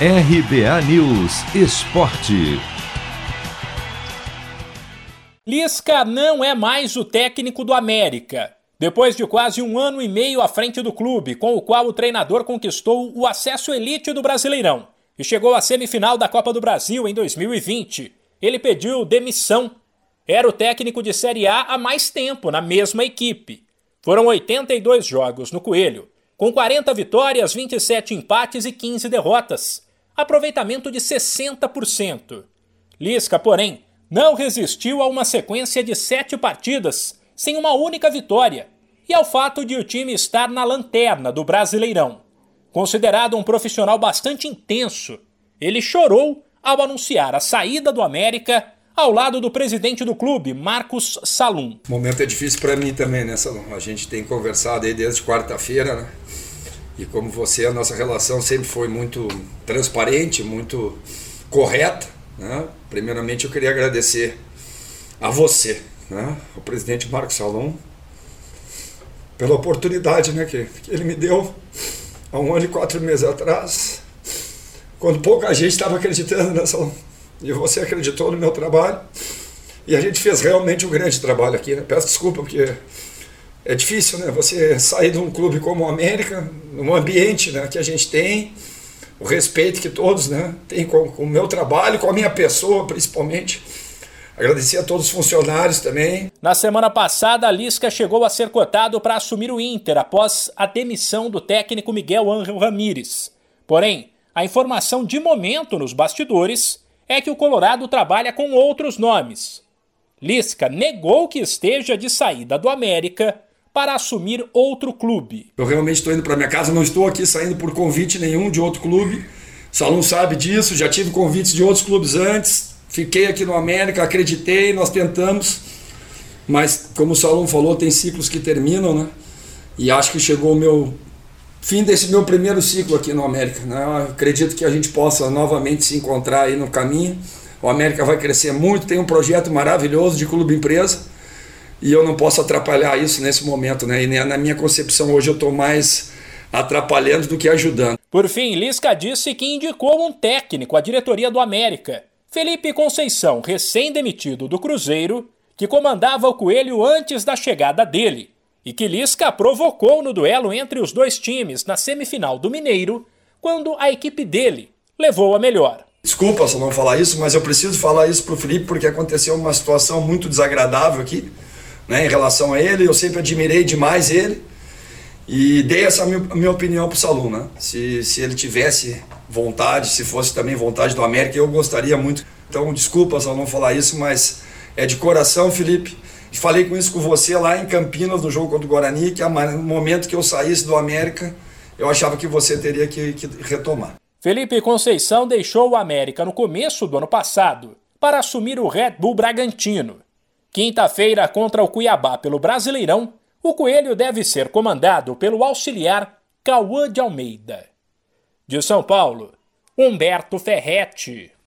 RBA News Esporte. Lisca não é mais o técnico do América. Depois de quase um ano e meio à frente do clube, com o qual o treinador conquistou o acesso elite do Brasileirão e chegou à semifinal da Copa do Brasil em 2020, ele pediu demissão. Era o técnico de Série A há mais tempo na mesma equipe. Foram 82 jogos no Coelho, com 40 vitórias, 27 empates e 15 derrotas aproveitamento de 60%. Lisca, porém, não resistiu a uma sequência de sete partidas sem uma única vitória e ao fato de o time estar na lanterna do Brasileirão. Considerado um profissional bastante intenso, ele chorou ao anunciar a saída do América ao lado do presidente do clube, Marcos Salum. O momento é difícil para mim também, né, Salum? A gente tem conversado aí desde quarta-feira, né? E como você, a nossa relação sempre foi muito transparente, muito correta. Né? Primeiramente, eu queria agradecer a você, né? o presidente Marcos Salom, pela oportunidade né, que, que ele me deu há um ano e quatro meses atrás, quando pouca gente estava acreditando nessa. E você acreditou no meu trabalho. E a gente fez realmente um grande trabalho aqui. Né? Peço desculpa, porque é difícil, né? Você sair de um clube como o América, num ambiente né, que a gente tem, o respeito que todos né, têm com, com o meu trabalho, com a minha pessoa principalmente. Agradecer a todos os funcionários também. Na semana passada, a Lisca chegou a ser cotado para assumir o Inter após a demissão do técnico Miguel Ángel Ramírez. Porém, a informação de momento nos bastidores é que o Colorado trabalha com outros nomes. Lisca negou que esteja de saída do América para assumir outro clube. Eu realmente estou indo para minha casa, não estou aqui saindo por convite nenhum de outro clube. O Salum sabe disso, já tive convites de outros clubes antes. Fiquei aqui no América, acreditei, nós tentamos. Mas, como o Salum falou, tem ciclos que terminam, né? E acho que chegou o meu fim desse meu primeiro ciclo aqui no América. Né? Eu acredito que a gente possa novamente se encontrar aí no caminho. O América vai crescer muito, tem um projeto maravilhoso de clube empresa e eu não posso atrapalhar isso nesse momento, né? E na minha concepção hoje eu estou mais atrapalhando do que ajudando. Por fim, Lisca disse que indicou um técnico à diretoria do América, Felipe Conceição, recém-demitido do Cruzeiro, que comandava o Coelho antes da chegada dele, e que Lisca provocou no duelo entre os dois times na semifinal do Mineiro, quando a equipe dele levou a melhor. Desculpa se não falar isso, mas eu preciso falar isso para o Felipe porque aconteceu uma situação muito desagradável aqui né, em relação a ele. Eu sempre admirei demais ele e dei essa minha, opinião para o Salum. Né? Se, se ele tivesse vontade, se fosse também vontade do América, eu gostaria muito. Então, desculpa só não falar isso, mas é de coração, Felipe. Falei com isso com você lá em Campinas, no jogo contra o Guarani, que no momento que eu saísse do América, eu achava que você teria que, que retomar. Felipe Conceição deixou o América no começo do ano passado para assumir o Red Bull Bragantino. Quinta-feira, contra o Cuiabá pelo Brasileirão, o Coelho deve ser comandado pelo auxiliar Cauã de Almeida. De São Paulo, Humberto Ferretti.